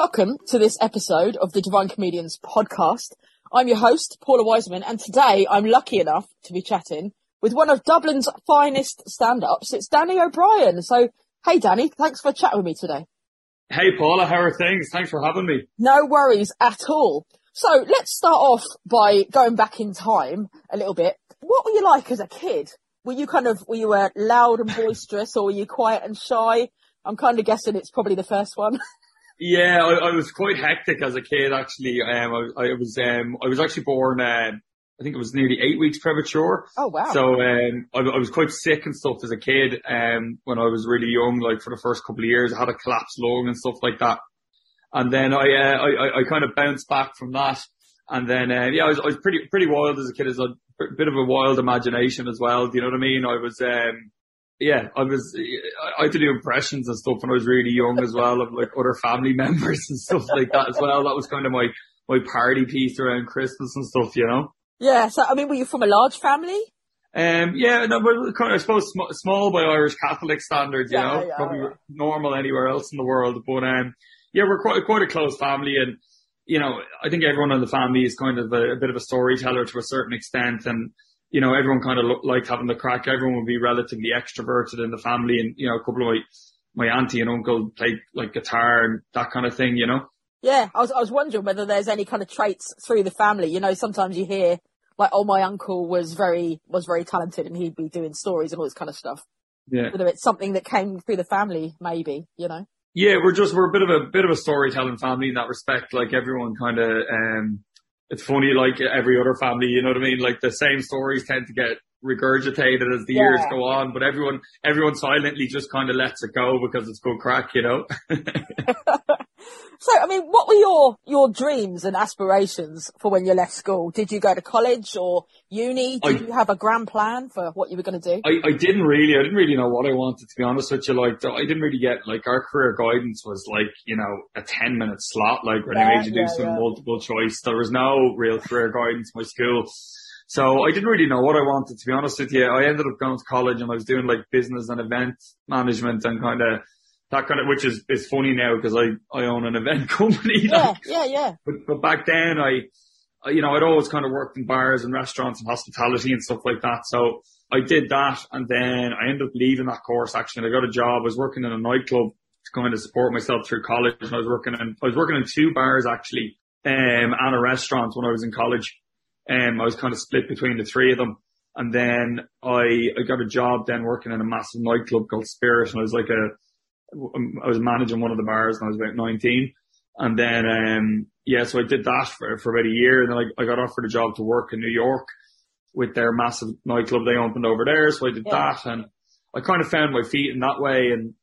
welcome to this episode of the Divine Comedians podcast. I'm your host, Paula Wiseman, and today I'm lucky enough to be chatting with one of Dublin's finest stand-ups. It's Danny O'Brien. So, hey Danny, thanks for chatting with me today. Hey Paula, how are things? Thanks for having me. No worries at all. So let's start off by going back in time a little bit. What were you like as a kid? Were you kind of, were you uh, loud and boisterous or were you quiet and shy? I'm kind of guessing it's probably the first one. Yeah, I, I, was quite hectic as a kid. Actually, um, I, I was um, I was actually born. Uh, I think it was nearly eight weeks premature. Oh wow! So um, I, I was quite sick and stuff as a kid. Um, when I was really young, like for the first couple of years, I had a collapsed lung and stuff like that. And then I uh, I, I kind of bounced back from that. And then uh, yeah, I was, I was pretty pretty wild as a kid. As a bit of a wild imagination as well. Do you know what I mean? I was um, yeah, I was, I had to do impressions and stuff when I was really young as well of like other family members and stuff like that as well. That was kind of my, my party piece around Christmas and stuff, you know? Yeah. So, I mean, were you from a large family? Um, yeah, no, but kind of, I suppose sm- small by Irish Catholic standards, you yeah, know, yeah, probably yeah. normal anywhere else in the world. But, um, yeah, we're quite, quite a close family and, you know, I think everyone in the family is kind of a, a bit of a storyteller to a certain extent and, you know, everyone kind of looked like having the crack. Everyone would be relatively extroverted in the family and, you know, a couple of my, my auntie and uncle played like guitar and that kind of thing, you know? Yeah. I was, I was wondering whether there's any kind of traits through the family. You know, sometimes you hear like, oh, my uncle was very, was very talented and he'd be doing stories and all this kind of stuff. Yeah. Whether it's something that came through the family, maybe, you know? Yeah, we're just, we're a bit of a, bit of a storytelling family in that respect. Like everyone kind of, um, it's funny, like every other family, you know what I mean? Like the same stories tend to get regurgitated as the yeah. years go on, but everyone, everyone silently just kind of lets it go because it's good crack, you know? So, I mean, what were your, your dreams and aspirations for when you left school? Did you go to college or uni? Did I, you have a grand plan for what you were going to do? I, I didn't really, I didn't really know what I wanted to be honest with you. Like, I didn't really get, like, our career guidance was like, you know, a 10 minute slot, like, when yeah, they made you do yeah, some multiple choice. There was no real career guidance in my school. So I didn't really know what I wanted to be honest with you. I ended up going to college and I was doing like business and event management and kind of that kind of, which is, is funny now because I, I own an event company. Yeah, like, yeah, yeah. But, but back then I, you know, I'd always kind of worked in bars and restaurants and hospitality and stuff like that. So I did that and then I ended up leaving that course actually. I got a job. I was working in a nightclub to kind of support myself through college and I was working in, I was working in two bars actually, um, and a restaurant when I was in college. Um, I was kind of split between the three of them. And then I, I got a job then working in a massive nightclub called Spirit and I was like a, I was managing one of the bars and I was about 19. And then, um, yeah, so I did that for, for about a year. And then I, I got offered a job to work in New York with their massive nightclub they opened over there. So I did yeah. that and I kind of found my feet in that way and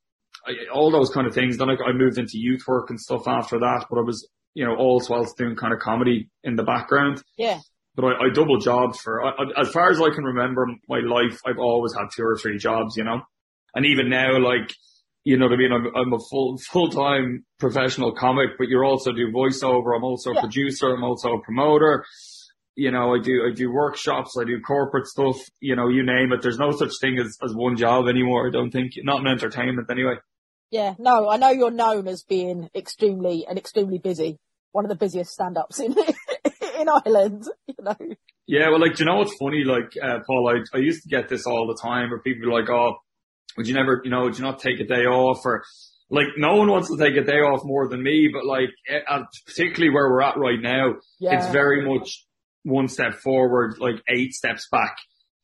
I, all those kind of things. Then I, I moved into youth work and stuff after that, but I was, you know, all whilst doing kind of comedy in the background. Yeah. But I, I double jobbed for, I, as far as I can remember my life, I've always had two or three jobs, you know? And even now, like, you know what I mean? I'm, I'm a full, full-time professional comic, but you're also do voiceover. I'm also yeah. a producer. I'm also a promoter. You know, I do, I do workshops. I do corporate stuff. You know, you name it. There's no such thing as, as one job anymore. I don't think, not in entertainment anyway. Yeah, no, I know you're known as being extremely and extremely busy. One of the busiest stand-ups in, in Ireland, you know. Yeah, well, like, you know what's funny? Like, uh, Paul, I, I used to get this all the time where people are like, oh, would you never, you know, would you not take a day off or like no one wants to take a day off more than me, but like uh, particularly where we're at right now, yeah. it's very much one step forward, like eight steps back.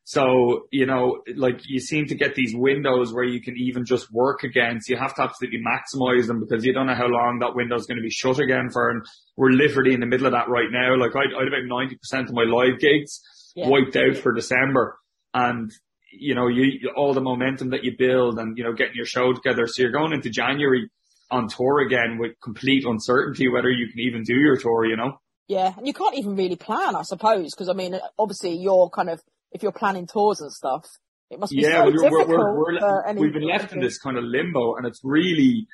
So, you know, like you seem to get these windows where you can even just work again. So you have to absolutely maximize them because you don't know how long that window is going to be shut again for. And we're literally in the middle of that right now. Like I, I had about 90% of my live gigs yeah. wiped out for December. And you know, you, all the momentum that you build and, you know, getting your show together. So you're going into January on tour again with complete uncertainty whether you can even do your tour, you know? Yeah. And you can't even really plan, I suppose, because I mean, obviously you're kind of, if you're planning tours and stuff, it must be yeah, so we're, difficult we're, we're, we've been left in this kind of limbo and it's really,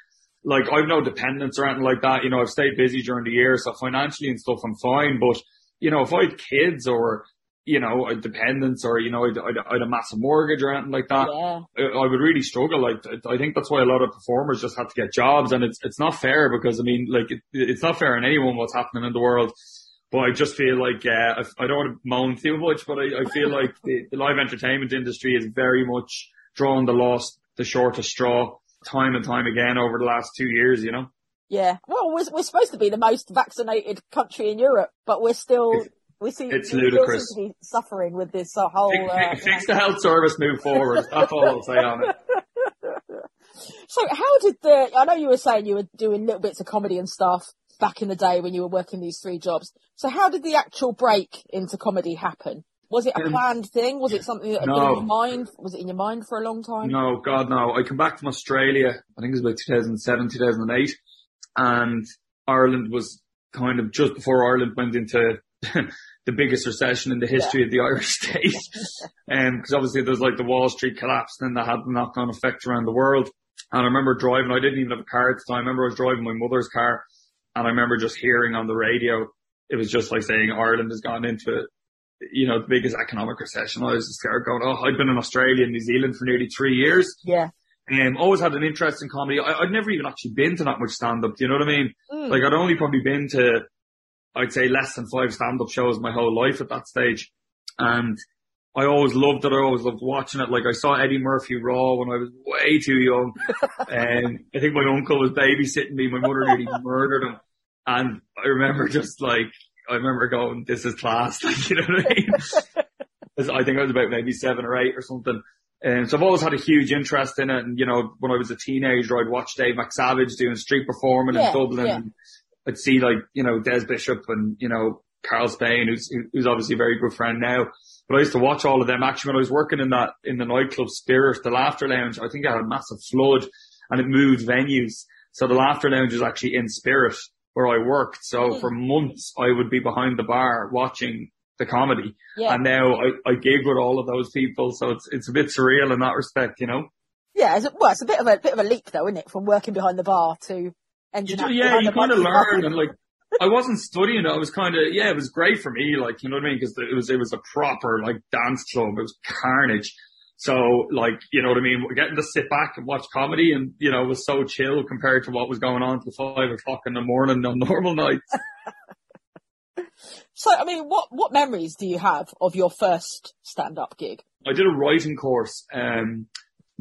like I've no dependents or anything like that. You know, I've stayed busy during the year, so financially and stuff, I'm fine. But you know, if I had kids or you know, a dependence or, you know, I'd, I'd, I'd a massive mortgage or anything like that, Yeah. I, I would really struggle. Like, I think that's why a lot of performers just have to get jobs and it's, it's not fair because I mean, like, it, it's not fair on anyone what's happening in the world. But I just feel like, uh, I, I don't want to moan too much, but I, I feel like the, the live entertainment industry is very much drawn the lost, the shortest straw time and time again over the last two years, you know? Yeah. Well, we're, we're supposed to be the most vaccinated country in Europe, but we're still, It's- we see, it's we ludicrous. seem to be suffering with this uh, whole, uh, Fix, fix the health service, move forward. That's all I'll say on it. So how did the, I know you were saying you were doing little bits of comedy and stuff back in the day when you were working these three jobs. So how did the actual break into comedy happen? Was it a Um, planned thing? Was it something that had been in your mind? Was it in your mind for a long time? No, God, no. I come back from Australia, I think it was about 2007, 2008, and Ireland was kind of just before Ireland went into the biggest recession in the history of the Irish state. Um, cause obviously there's like the Wall Street collapse, then that had the knock on effect around the world. And I remember driving, I didn't even have a car at the time. I remember I was driving my mother's car and I remember just hearing on the radio, it was just like saying Ireland has gone into you know, the biggest economic recession. I was just there going, oh, I'd been in Australia and New Zealand for nearly three years. Yeah. Um, always had an interest in comedy. I, I'd never even actually been to that much stand up. Do you know what I mean? Mm. Like I'd only probably been to, I'd say less than five stand up shows my whole life at that stage. And I always loved it. I always loved watching it. Like I saw Eddie Murphy Raw when I was way too young. and I think my uncle was babysitting me. My mother nearly murdered him. And I remember just like, I remember going, this is class. Like, you know what I mean? I think I was about maybe seven or eight or something. And so I've always had a huge interest in it. And, you know, when I was a teenager, I'd watch Dave McSavage doing street performing Yeah, in Dublin. yeah. And I'd see like, you know, Des Bishop and, you know, Karl Spain, who's, who's obviously a very good friend now. But I used to watch all of them. Actually, when I was working in that, in the nightclub Spirit, the Laughter Lounge, I think I had a massive flood and it moved venues. So the Laughter Lounge is actually in Spirit where I worked. So Mm. for months I would be behind the bar watching the comedy. Yeah. And now I, I gig with all of those people. So it's, it's a bit surreal in that respect, you know? Yeah. It's well, it's a bit of a bit of a leap though, isn't it? From working behind the bar to You ending do, up yeah, you kind of learn and like, I wasn't studying it. I was kind of, yeah, it was great for me. Like, you know what I mean? Cause it was, it was a proper like dance club. It was carnage. So like, you know what I mean? Getting to sit back and watch comedy and, you know, it was so chill compared to what was going on till five o'clock in the morning on normal nights. So, I mean, what what memories do you have of your first stand up gig? I did a writing course. Um,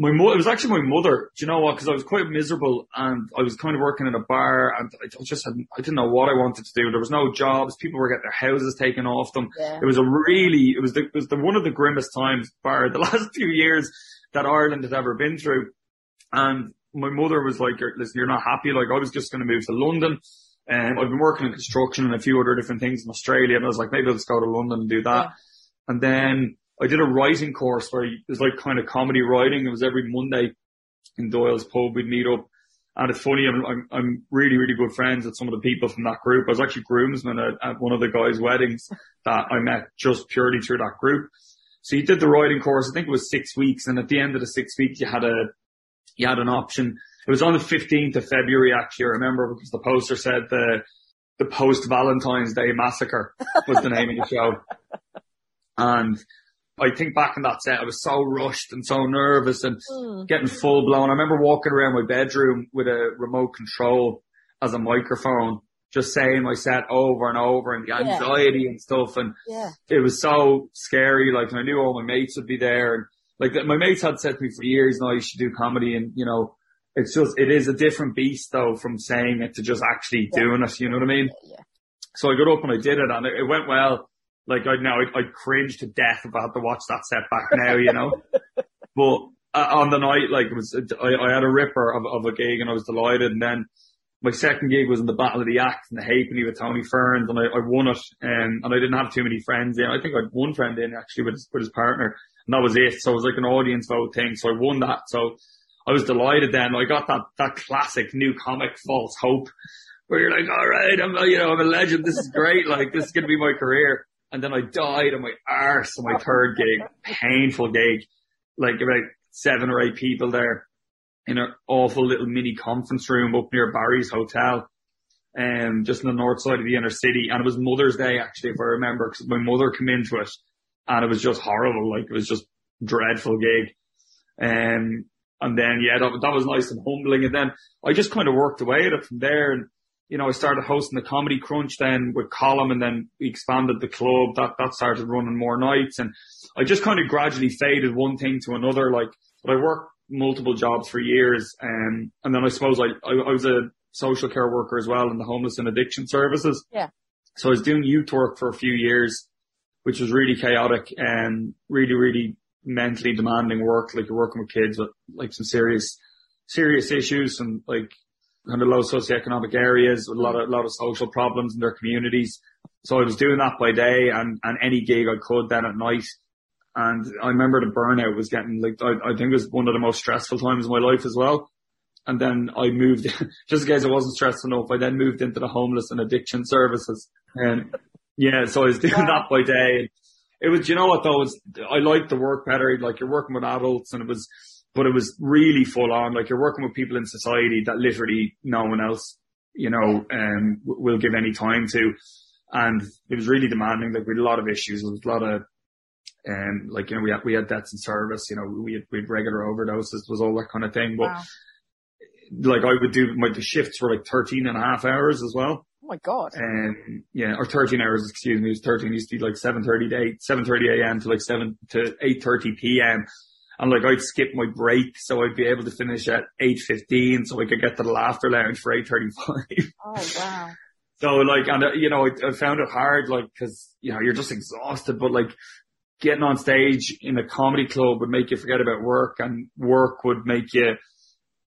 my mo- it was actually my mother. Do you know what? Because I was quite miserable and I was kind of working in a bar and I just had, I didn't know what I wanted to do. There was no jobs. People were getting their houses taken off them. Yeah. It was a really, it was the, it was the one of the grimmest times, bar the last few years that Ireland had ever been through. And my mother was like, "You're- listen, you're not happy. Like I was just going to move to London. Um, and I've been working in construction and a few other different things in Australia. And I was like, maybe I'll just go to London and do that. Yeah. And then I did a writing course where it was like kind of comedy writing. It was every Monday in Doyle's pub. We'd meet up. And it's funny, I'm, I'm, I'm really, really good friends with some of the people from that group. I was actually groomsman at, at one of the guys' weddings that I met just purely through that group. So you did the writing course. I think it was six weeks. And at the end of the six weeks, you had a, you had an option. It was on the 15th of February, actually. I remember because the poster said the, the post Valentine's Day massacre was the name of the show. And I think back in that set, I was so rushed and so nervous and Mm. getting full blown. I remember walking around my bedroom with a remote control as a microphone, just saying my set over and over and the Yeah. anxiety and stuff. And Yeah. it was so scary. Like, and I knew all my mates would be there. And like, my mates had said to me for years, no, you should do comedy. And, you know, it's just, it is a different beast though from saying it to just actually Yeah. doing it. You know what I mean? Yeah. So I got up and I did it and it, it went well. Like I now I, I cringe to death if I had to watch that set back now, you know. but uh, on the night, like it was, I, I had a ripper of, of a gig and I was delighted. And then my second gig was in the Battle of the Axe in the Halfpenny with Tony Ferns and I, I won it. Um, and I didn't have too many friends in. I think I had one friend in actually with his, with his partner and that was it. So it was like an audience vote thing. So I won that. So I was delighted then. I got that, that classic new comic false hope where you're like, all right, I'm, you know, I'm a legend. This is great. Like this is going to be my career. And then I died on my arse on my third gig, painful gig, like about seven or eight people there in an awful little mini conference room up near Barry's hotel. Um, just on the north side of the inner city. And it was Mother's Day, actually, if I remember, because my mother came into it and it was just horrible. Like it was just dreadful gig. Um, and then, yeah, that, that was nice and humbling. And then I just kind of worked away at it from there. And, you know, I started hosting the Comedy Crunch then with Colm and then we expanded the club. That, that started running more nights. And I just kind of gradually faded one thing to another. Like, but I worked multiple jobs for years. Um, and then I suppose I, I, I was a social care worker as well in the homeless and addiction services. Yeah. So I was doing youth work for a few years, which was really chaotic and really, really mentally demanding work. Like you're working with kids with like some serious, serious issues and like kind of low socioeconomic areas with a lot of, a lot of social problems in their communities. So I was doing that by day and, and any gig I could then at night. And I remember the burnout was getting like, I, I think it was one of the most stressful times in my life as well. And then I moved, just in case I wasn't stressed enough, I then moved into the homeless and addiction services. And yeah, so I was doing that by day. It was, you know what though, was, I liked the work better. Like you're working with adults and it was, but it was really full on. Like you're working with people in society that literally no one else, you know, um, will give any time to. And it was really demanding. Like we had a lot of issues. There was a lot of, um, like, you know, we had, we had deaths in service, you know, we had, we had regular overdoses, was all that kind of thing. But Wow. like I would do my, the shifts were like 13 and a half hours as well. Oh my God. Um, yeah, or 13 hours, excuse me, it was 13, it used to be like 7.30 to 8, 7.30 a.m. to like 7 to 8.30 p.m. And like I'd skip my break so I'd be able to finish at 8.15 so I could get to the laughter lounge for 8.35. Oh wow. so like, and uh, you know, I, I found it hard like, cause you know, you're just exhausted, but like getting on stage in a comedy club would make you forget about work and work would make you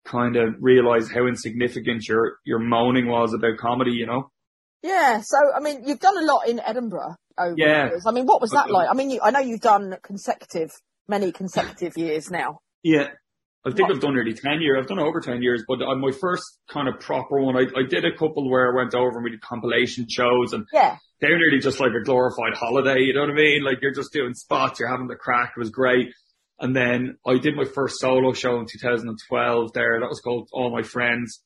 kind of realize how insignificant your, your moaning was about comedy, you know? Yeah. So, I mean, you've done a lot in Edinburgh over Yeah. the years. I mean, what was that like? I mean, you, I know you've done consecutive, many consecutive years now. Yeah. I think What? I've done nearly 10 years. I've done over 10 years, but on my first kind of proper one, I, I did a couple where I went over and we did compilation shows and Yeah. they were nearly just like a glorified holiday. You know what I mean? Like you're just doing spots, you're having the crack. It was great. And then I did my first solo show in 2012 there. That was called All My Friends.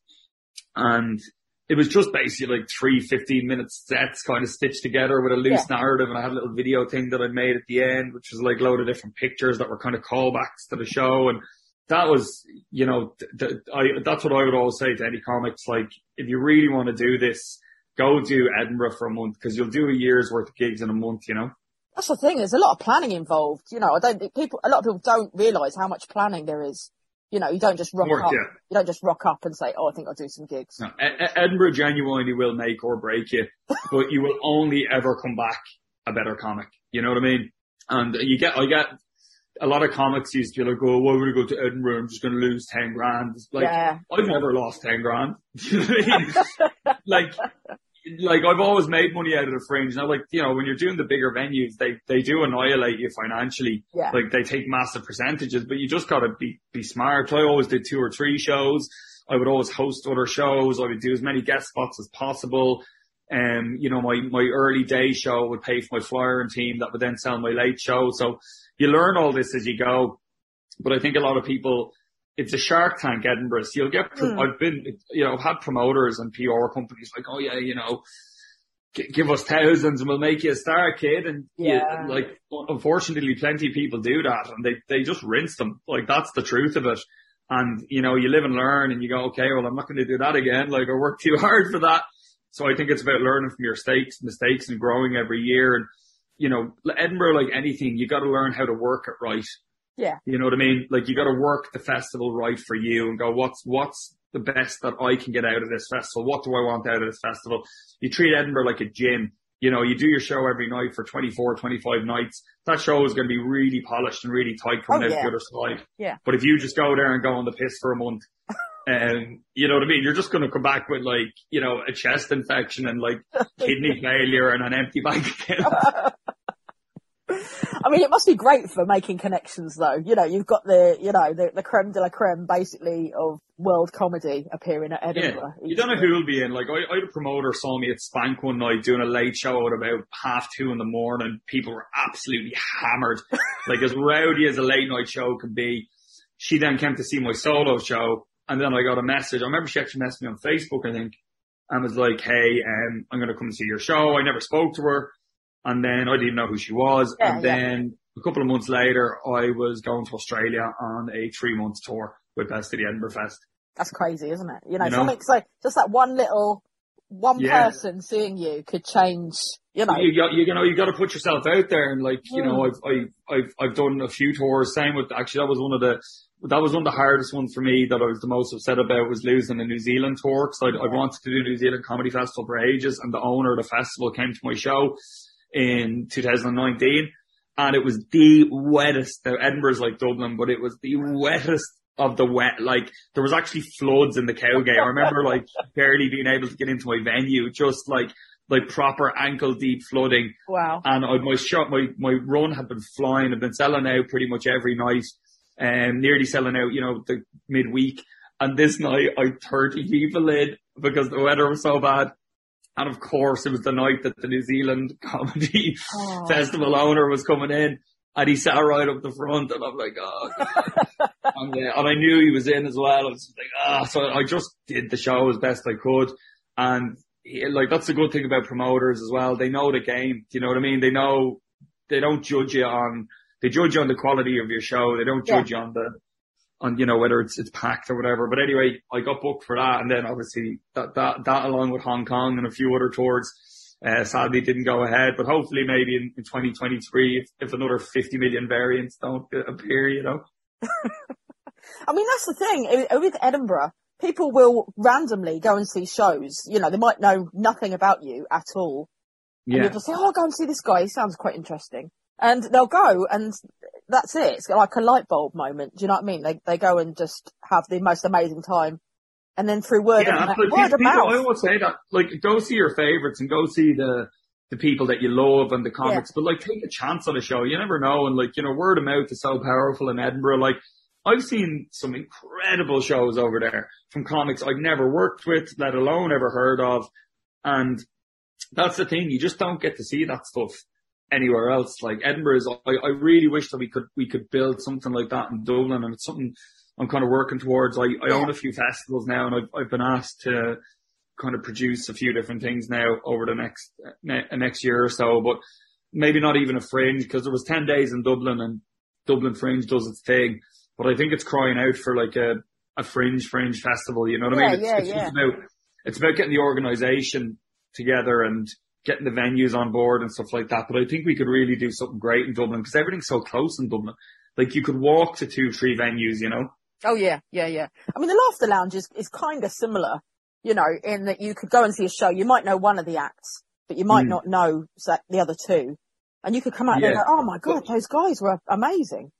And it was just basically like three 15 minute sets kind of stitched together with a loose narrative. And I had a little video thing that I made at the end, which was like a load of different pictures that were kind of callbacks to the show. And that was, you know, th- th- I, that's what I would always say to any comics. Like, if you really want to do this, go do Edinburgh for a month because you'll do a year's worth of gigs in a month, you know? That's the thing. There's a lot of planning involved. You know, I don't think people, a lot of people don't realise how much planning there is. You know, you don't just rock up. yeah. You don't just rock up and say, "Oh, I think I'll do some gigs." No, Edinburgh genuinely will make or break you, but you will only ever come back a better comic. You know what I mean? And you get, I get a lot of comics used to be like, oh, why would I go to Edinburgh? I'm just going to lose 10 grand. It's like, yeah. I've never lost 10 grand. You know what I mean? like, like I've always made money out of the fringe. Now, like, you know, when you're doing the bigger venues, they, they do annihilate you financially. Yeah. Like they take massive percentages, but you just gotta be, be smart. I always did two or three shows. I would always host other shows. I would do as many guest spots as possible. Um, you know, my, my early day show would pay for my flyering team that would then sell my late show. So you learn all this as you go. But I think a lot of people, it's a shark tank Edinburgh. So you'll get, pro- Hmm. I've been, you know, I've had promoters and PR companies like, oh yeah, you know, g- give us thousands and we'll make you a star kid. And Yeah. yeah, like, unfortunately, plenty of people do that and they, they just rinse them. Like that's the truth of it. And, you know, you live and learn and you go, okay, well, I'm not going to do that again. Like I worked too hard for that. So I think it's about learning from your mistakes, mistakes and growing every year. And, you know, Edinburgh, like anything, you got to learn how to work it right. Yeah. You know what I mean? Like you got to work the festival right for you and go, what's, what's the best that I can get out of this festival? What do I want out of this festival? You treat Edinburgh like a gym. You know, you do your show every night for 24, 25 nights. That show is going to be really polished and really tight coming Oh, out yeah. the other side. Yeah. But if you just go there and go on the piss for a month, and um, you know what I mean? You're just going to come back with like, you know, a chest infection and like kidney failure and an empty bank account. I mean, it must be great for making connections, though. You know, you've got the, you know, the, the creme de la creme, basically, of world comedy appearing at Yeah, Edinburgh. you don't know who will be in. Like, I, I had a promoter saw me at Spank one night doing a late show at about half two in the morning. People were absolutely hammered, like as rowdy as a late night show can be. She then came to see my solo show, and then I got a message. I remember she actually messaged me on Facebook, I think, and was like, "Hey, um, I'm going to come see your show." I never spoke to her, And then I didn't even know who she was. Yeah, and yeah. then a couple of months later, I was going to Australia on a three month tour with Best of the Edinburgh Fest. That's crazy, isn't it? You know, You know? something so just that one little one Yeah. person seeing you could change. You know, You got, you know, you got to put yourself out there, and like, you know, Mm. I've, I, I've, I've done a few tours. Same with actually, that was one of the, that was one of the hardest ones for me that I was the most upset about was losing the New Zealand tour because I, I wanted to do New Zealand Comedy Festival for ages, and the owner of the festival came to my show in 2019, and it was the wettest. Now Edinburgh's like Dublin, but it was the wettest of the wet. Like there was actually floods in the Cowgate. I remember like barely being able to get into my venue, just like like proper ankle deep flooding. wow. And I, my shot, my my run had been flying. I've been selling out pretty much every night, and nearly selling out. You know, the midweek. And this night I had 30 people in because the weather was so bad. And of course it was the night that the New Zealand comedy Oh. festival owner was coming in and he sat right up the front and I'm like, oh, and, uh, and I knew he was in as well. I was like, ah, so I just did the show as best I could. And he, like, that's the good thing about promoters as well. They know the game. Do you know what I mean? They know, they don't judge you on, they judge you on the quality of your show. They don't Yeah. judge you on the, on, you know, whether it's, it's packed or whatever. But anyway, I got booked for that. And then obviously that, that, that along with Hong Kong and a few other tours, uh, sadly didn't go ahead, but hopefully maybe in, in 2023, if, if another 50 million variants don't appear, you know. I mean, that's the thing with Edinburgh. People will randomly go and see shows. You know, they might know nothing about you at all. And you'll just say, oh, I'll go and see this guy. He sounds quite interesting. And they'll go and that's it. It's like a light bulb moment. Do you know what I mean? They, they go and just have the most amazing time. And then through word yeah, of, word of People, I mouth. always say that, like, go see your favorites and go see the, the people that you love and the comics, but like, take a chance on a show. You never know. And like, you know, word of mouth is so powerful in Edinburgh. Like, I've seen some incredible shows over there from comics I've never worked with, let alone ever heard of. And that's the thing. You just don't get to see that stuff anywhere else. Like Edinburgh is, I, I really wish that we could, we could build something like that in Dublin and it's something I'm kind of working towards. I, I own a few festivals now and I've, I've been asked to kind of produce a few different things now over the next, ne- next year or so, but maybe not even a fringe because there was 10 days in Dublin and Dublin Fringe does its thing. But I think it's crying out for like a, a fringe fringe festival. You know what I mean? It's, yeah, it's yeah. about, it's about getting the organization together and getting the venues on board and stuff like that. But I think we could really do something great in Dublin because everything's so close in Dublin. Like you could walk to two, three venues, you know? Oh yeah, yeah, yeah. I mean, the Laughter Lounge is, is kind of similar, you know, in that you could go and see a show. You might know one of the acts, but you might Mm. not know the other two. And you could come out there and go, oh my God, those guys were amazing.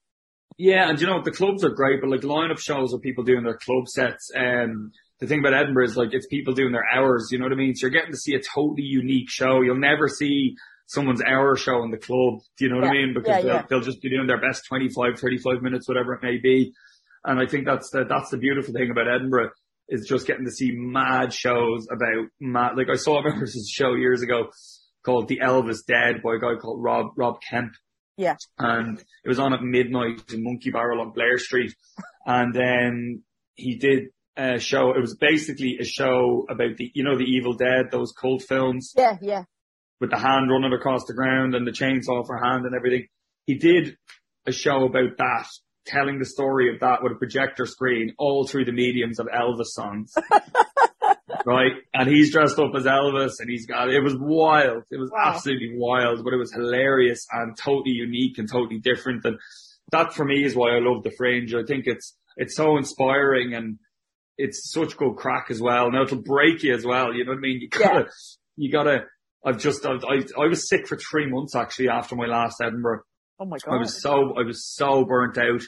Yeah, and you know the clubs are great, but like line-up shows of people doing their club sets. Um, the thing about Edinburgh is like it's people doing their hours. You know what I mean? So you're getting to see a totally unique show. You'll never see someone's hour show in the club. Do you know what I mean? Because yeah, they'll, yeah. they'll just be doing their best 25, 35 minutes, whatever it may be. And I think that's the that's the beautiful thing about Edinburgh is just getting to see mad shows about mad. Like I saw, I remember this show years ago called The Elvis Dead by a guy called Rob Rob Kemp Yeah. and it was on at midnight in Monkey Barrel on Blair Street. And then he did a show. It was basically a show about the, you know, the Evil Dead, those cult films Yeah, yeah. with the hand running across the ground and the chainsaw for hand and everything. He did a show about that, telling the story of that with a projector screen all through the mediums of Elvis songs. right? And he's dressed up as Elvis and he's got, it was wild. It was Wow. absolutely wild, but it was hilarious and totally unique and totally different. And that for me is why I love the fringe. I think it's, it's so inspiring and it's such good crack as well. Now it'll break you as well. You know what I mean? You gotta, you gotta, I've just, I, I, I was sick for three months actually after my last Edinburgh. Oh my God. I was so I was so burnt out,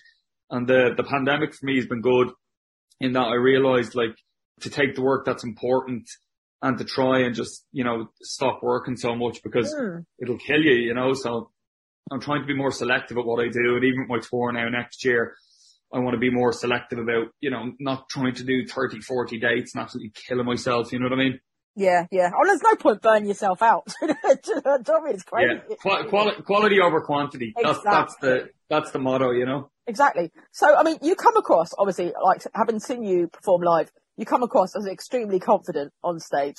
and the the pandemic for me has been good in that I realised like to take the work that's important and to try and just you know stop working so much because Hmm. it'll kill you, you know. So I'm trying to be more selective at what I do, and even with my tour now next year. I want to be more selective about, you know, not trying to do 30, 40 dates and absolutely killing myself. You know what I mean? Yeah, yeah. Oh, there's no point burning yourself out. Do you know what I mean? It's crazy. Yeah. Qua- quali- quality over quantity. That's, that's the, that's the motto, you know? Exactly. So, I mean, you come across, obviously, like having seen you perform live, you come across as extremely confident on stage.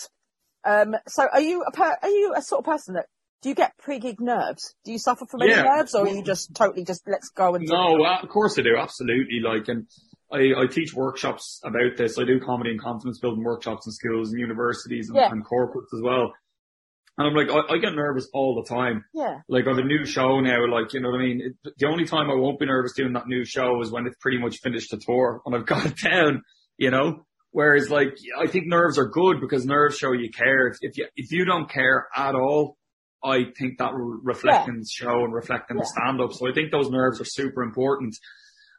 Um, so are you a per- are you a sort of person that do you get pre-gig nerves? Do you suffer from any Yeah. nerves, or are you just totally just let's go and do it? No, uh, of course I do, absolutely. Like, and I, I teach workshops about this. I do comedy and confidence building workshops in schools and universities and, Yeah. and corporates as well. And I'm like, I, I get nervous all the time. Yeah, Like I have a new show now, like, you know what I mean? It, the only time I won't be nervous doing that new show is when it's pretty much finished the tour and I've got it down, you know? Whereas like, I think nerves are good because nerves show you care. If, if you, if you don't care at all, I think that will reflect Yeah. in the show and reflect in the stand up. So I think those nerves are super important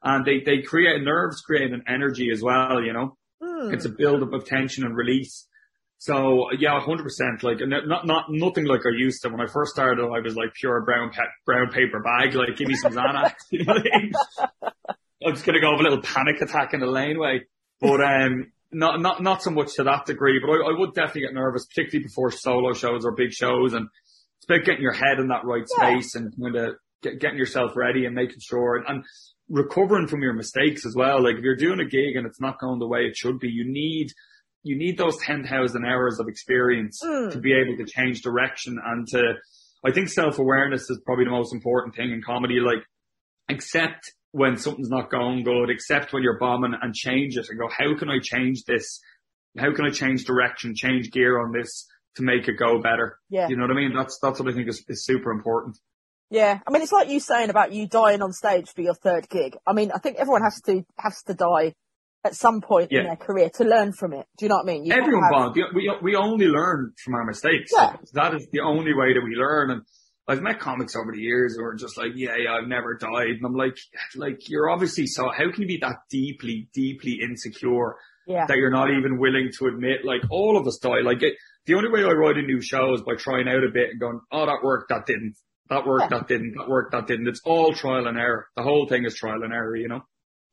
and they, they create nerves, create an energy as well, you know? Hmm. It's a build up of tension and release. So yeah, hundred percent. Like not not nothing like I used to when I first started. I was like pure brown pa- brown paper bag. Like give me some Xanax. you know what I mean? I'm just gonna go have a little panic attack in the laneway. But um, not not not so much to that degree. But I, I would definitely get nervous, particularly before solo shows or big shows. And it's about getting your head in that right Yeah. space and kind of get, getting yourself ready and making sure and, and recovering from your mistakes as well. Like if you're doing a gig and it's not going the way it should be, you need you need those 10,000 hours of experience Mm. to be able to change direction and to, I think self-awareness is probably the most important thing in comedy. Like, accept when something's not going good, accept when you're bombing and change it and go, how can I change this? How can I change direction, change gear on this to make it go better? yeah, You know what I mean? That's, that's what I think is, is super important. yeah. I mean, it's like you saying about you dying on stage for your third gig. I mean, I think everyone has to has to die at some point in their career to learn from it. Do you know what I mean? You Everyone have- bonds. We, we only learn from our mistakes. Yeah. That is the only way that we learn. And I've met comics over the years who are just like, yeah, yeah, I've never died. And I'm like, like, you're obviously so, how can you be that deeply, deeply insecure Yeah, that you're not even willing to admit, like, all of us die. Like, it, the only way I write a new show is by trying out a bit and going, oh, that worked, that didn't. That worked, that didn't. That worked, that didn't. It's all trial and error. The whole thing is trial and error, you know?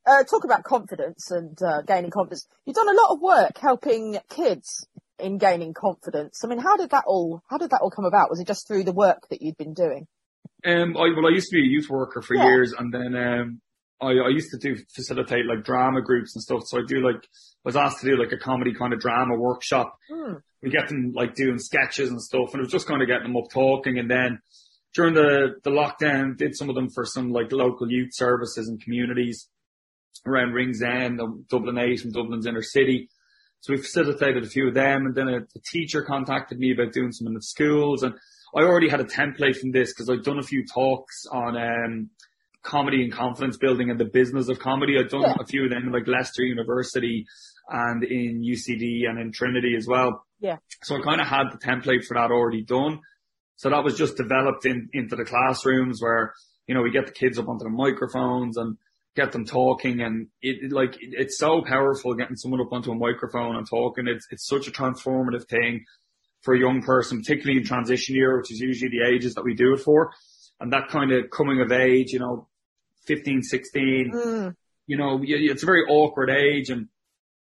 uh, talk about confidence and uh, gaining confidence. You've done a lot of work helping kids in gaining confidence. I mean, how did that all how did that all come about? Was it just through the work that you'd been doing? Um, I, well, I used to be a youth worker for Yeah. years and then, um, I, I used to do facilitate like drama groups and stuff. So I do like, I was asked to do like a comedy kind of drama workshop. Hmm. We get them like doing sketches and stuff and it was just kind of getting them up talking. And then during the, the lockdown, did some of them for some like local youth services and communities around Ringsend, and Dublin 8 and Dublin's inner city. So we facilitated a few of them and then a, a teacher contacted me about doing some in the schools and I already had a template from this because I'd done a few talks on um, comedy and confidence building and the business of comedy. I'd done Yeah. a few of them like Leicester University and in UCD and in Trinity as well. Yeah. So I kind of had the template for that already done. So that was just developed in, into the classrooms where, you know, we get the kids up onto the microphones and get them talking and it, like, it, it's so powerful getting someone up onto a microphone and talking. It's, it's such a transformative thing for a young person, particularly in transition year, which is usually the ages that we do it for. And that kind of coming of age, you know, 15, 16, Mm. you know, it's a very awkward age and,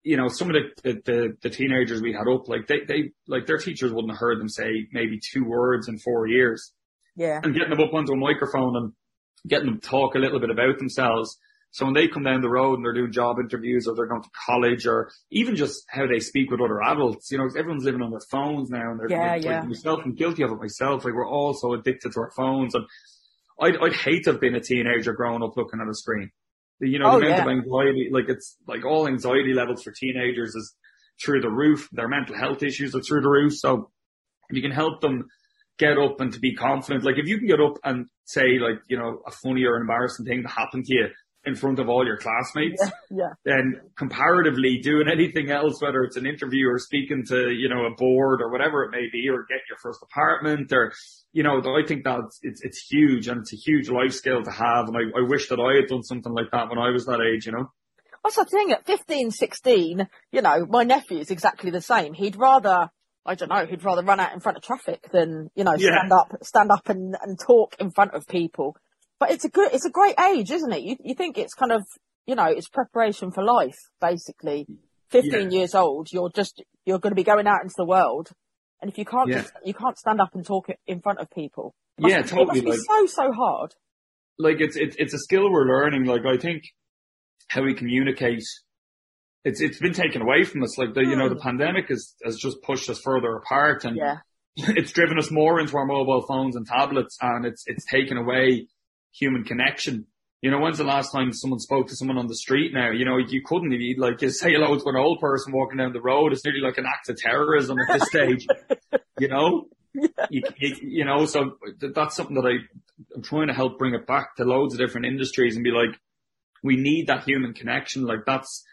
you know, some of the, the, the, the teenagers we had up, like they, they, like their teachers wouldn't have heard them say maybe two words in four years Yeah, and getting them up onto a microphone and getting them to talk a little bit about themselves. So when they come down the road and they're doing job interviews or they're going to college or even just how they speak with other adults, you know, everyone's living on their phones now and they're Yeah, like, yeah. myself, I'm guilty of it myself. Like we're all so addicted to our phones and I'd, I'd hate to have been a teenager growing up looking at a screen. The- You know, Oh, the amount yeah. of anxiety, like it's like all anxiety levels for teenagers is through the roof. Their mental health issues are through the roof. So if you can help them get up and to be confident, like if you can get up and say like, you know, a funny or embarrassing thing that happened to you in front of all your classmates, yeah, then comparatively doing anything else, whether it's an interview or speaking to, you know, a board or whatever it may be, or get your first apartment or, you know, I think that it's, it's huge and it's a huge life skill to have. And I, I wish that I had done something like that when I was that age, you know? That's the thing. At 15, 16, you know, my nephew is exactly the same. He'd rather, I don't know, he'd rather run out in front of traffic than, you know, Yeah. stand up, stand up and, and talk in front of people. But it's a good, it's a great age, isn't it? You, you think it's kind of, you know, it's preparation for life, basically. 15 years old, you're just, you're going to be going out into the world. And if you can't, Yeah. just, you can't stand up and talk in front of people. Must- Yeah, It must be Like, so, so hard. like it's, it's, it's a skill we're learning. Like I think how we communicate, it's, it's been taken away from us. Like the, you know, the Hmm. pandemic has, has just pushed us further apart and Yeah. it's driven us more into our mobile phones and tablets, and it's it's taken away human connection. You know, when's the last time someone spoke to someone on the street now? You know, you couldn't, you like, you say hello to an old person walking down the road. It's nearly like an act of terrorism at this stage, you know? Yeah. You, you, you, know, so that's something that I, I'm trying to help bring it back to loads of different industries and be like, we need that human connection. Like that's,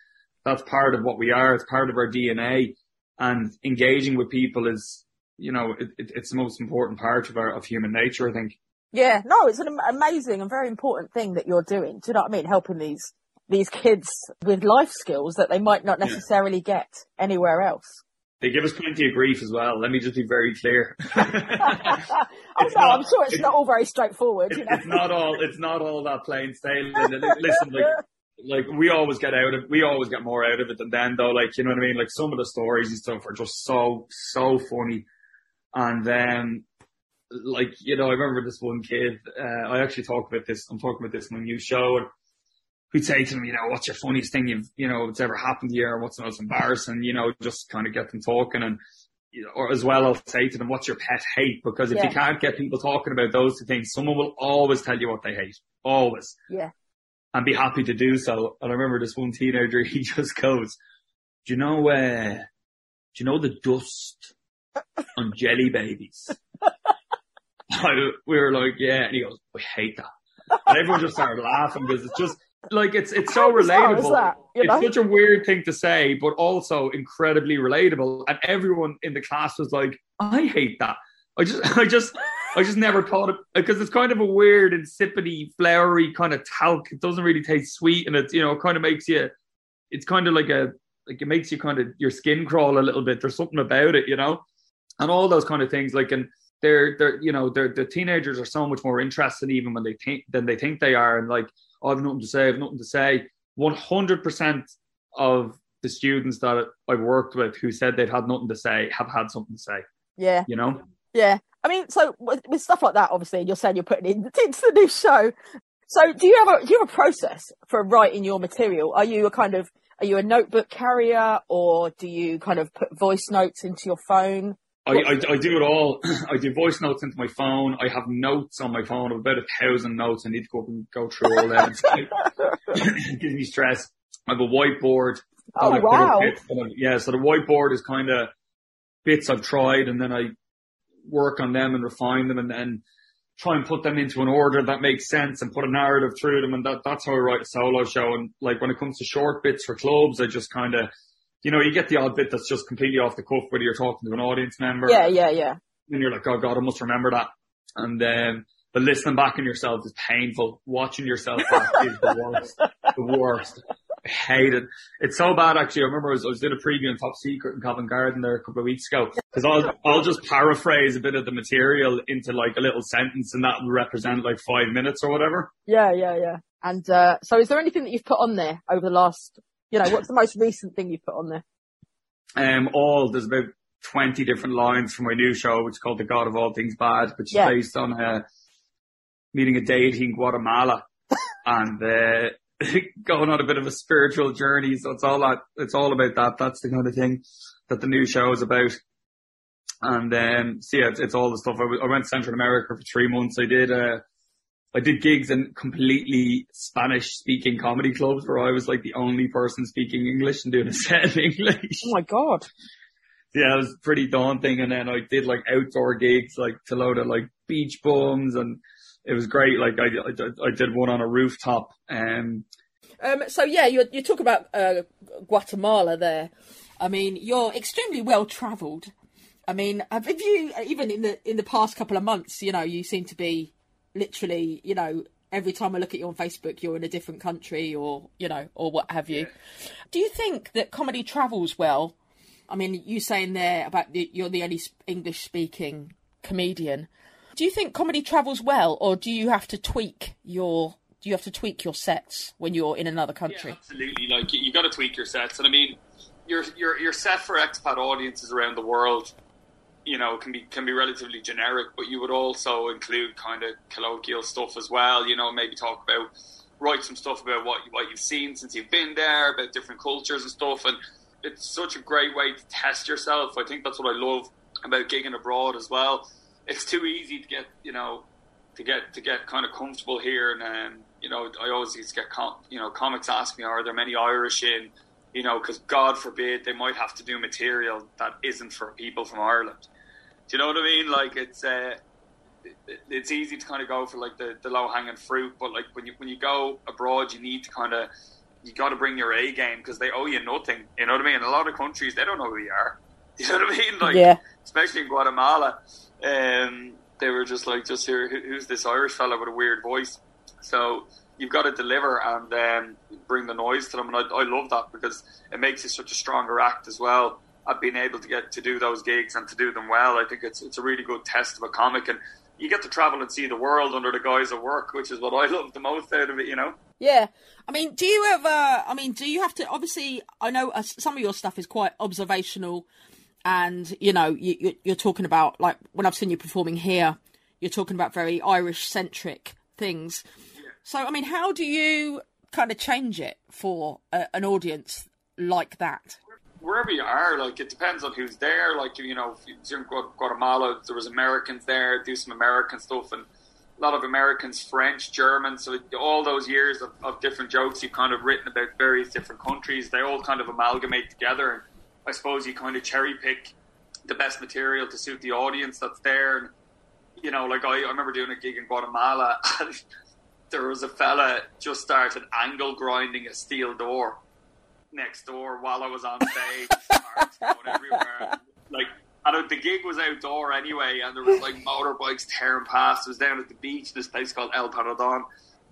that's part of what we are. It's part of our DNA and engaging with people is, you know, it, it, it's the most important part of our, of human nature, I think. Yeah, no, it's an amazing and very important thing that you're doing. Do you know what I mean? Helping these, these kids with life skills that they might not necessarily yeah. get anywhere else. They give us plenty of grief as well. Let me just be very clear. oh no, not, I'm sure it's, it's, not all very straightforward. It, you know? It's not all. It's not all that plain sailing. Listen, like, like we always get out of. We always get more out of it than them, though. Like you know what I mean. Like some of the stories and stuff are just so so funny, and then like you know, I remember this one kid. Uh, I actually talk about this. I'm talking about this in my new show. And, who'd say to them, you know, what's your funniest thing you've, you know, it's ever happened to you or what's the most embarrassing, you know, just kind of get them talking and, you know, or as well, I'll say to them, what's your pet hate? Because if yeah. you can't get people talking about those two things, someone will always tell you what they hate. Always. Yeah. And be happy to do so. And I remember this one teenager, he just goes, do you know, uh, do you know the dust on jelly babies? we were like, yeah. And he goes, I hate that. And everyone just started laughing because it's just, like it's it's so relatable. That, it's know? such a weird thing to say, but also incredibly relatable. And everyone in the class was like, "I hate that." I just, I just, I just never thought it because it's kind of a weird, insipidy, flowery kind of talc. It doesn't really taste sweet, and it's you know, it kind of makes you. It's kind of like a, like it makes you kind of your skin crawl a little bit. There's something about it, you know, and all those kind of things. Like, and they're, they're, you know, they're the teenagers are so much more interested even when they think than they think they are, and like oh, I have nothing to say, I have nothing to say. 100% of the students that I've worked with who said they've had nothing to say have had something to say. Yeah. You know? Yeah. I mean, so with, with stuff like that, obviously, and you're saying you're putting in, into the new show. So do you have a, do you have a process for writing your material? Are you a kind of, are you a notebook carrier or do you kind of put voice notes into your phone? I, I, I, do it all. I do voice notes into my phone. I have notes on my phone of about a thousand notes. I need to go up and go through all that. it gives me stress. I have a whiteboard. Oh, wow. yeah, so the whiteboard is kind of bits I've tried and then I work on them and refine them and then try and put them into an order that makes sense and put a narrative through them. And that, that's how I write a solo show. And like when it comes to short bits for clubs, I just kind of you know, you get the odd bit that's just completely off the cuff, whether you're talking to an audience member. Yeah, yeah, yeah. And you're like, oh God, I must remember that. And then, but listening back on yourself is painful. Watching yourself back is the worst. The worst. I hate it. It's so bad actually. I remember I was, I was doing a preview on Top Secret in Covent Garden there a couple of weeks ago. Cause I'll, I'll just paraphrase a bit of the material into like a little sentence and that will represent like five minutes or whatever. Yeah, yeah, yeah. And, uh, so is there anything that you've put on there over the last you know, what's the most recent thing you've put on there? Um, all there's about twenty different lines from my new show, which is called The God of All Things Bad, which yeah. is based on uh, meeting a deity in Guatemala and uh, going on a bit of a spiritual journey. So it's all that. It's all about that. That's the kind of thing that the new show is about. And um, so yeah, it's, it's all the stuff. I, w- I went to Central America for three months. I did uh, I did gigs in completely Spanish speaking comedy clubs where I was like the only person speaking English and doing a set in English. Oh my God. Yeah, it was pretty daunting. And then I did like outdoor gigs, like to load of like beach bums and it was great. Like I, I, I did one on a rooftop. Um, um, so yeah, you, you talk about, uh, Guatemala there. I mean, you're extremely well travelled. I mean, have you, even in the, in the past couple of months, you know, you seem to be literally, you know, every time I look at you on Facebook, you're in a different country or, you know, or what have you. Yeah. Do you think that comedy travels well? I mean, you saying there about the, you're the only English speaking comedian. Do you think comedy travels well or do you have to tweak your do you have to tweak your sets when you're in another country? Yeah, absolutely. Like you, you got to tweak your sets, and I mean, you're you're you're set for expat audiences around the world you know can be can be relatively generic, but you would also include kind of colloquial stuff as well. You know, maybe talk about write some stuff about what what you've seen since you've been there, about different cultures and stuff. And it's such a great way to test yourself. I think that's what I love about gigging abroad as well. It's too easy to get, you know, to get to get kind of comfortable here, and um, you know, I always get, com- you know, comics ask me, are there many Irish in? You know, because God forbid they might have to do material that isn't for people from Ireland. Do you know what I mean? Like it's. Uh, it's easy to kind of go for like the, the low hanging fruit, but like when you when you go abroad, you need to kind of you got to bring your A game because they owe you nothing. You know what I mean? In a lot of countries, they don't know who you are. You know what I mean? Like, yeah. especially in Guatemala, um, they were just like, just here, who's this Irish fella with a weird voice? So you've got to deliver and um, bring the noise to them, and I, I love that because it makes you such a stronger act as well. At being able to get to do those gigs and to do them well, I think it's it's a really good test of a comic, and you get to travel and see the world under the guise of work, which is what I love the most out of it. You know. Yeah, I mean, do you ever? I mean, do you have to? Obviously, I know uh, some of your stuff is quite observational and you know you, you're talking about like when I've seen you performing here, you're talking about very Irish centric things. So I mean, how do you kind of change it for a, an audience like that? Wherever you are, like it depends on who's there. Like you know, if in Guatemala, there was Americans there, do some American stuff, and a lot of Americans, French, German. So all those years of, of different jokes you've kind of written about various different countries, they all kind of amalgamate together And I suppose you kind of cherry pick the best material to suit the audience that's there. And, you know, like I, I remember doing a gig in Guatemala and there was a fella just started angle grinding a steel door next door while I was on stage. going everywhere. Like, and the gig was outdoor anyway, and there was like motorbikes tearing past. It was down at the beach, this place called El Paredon.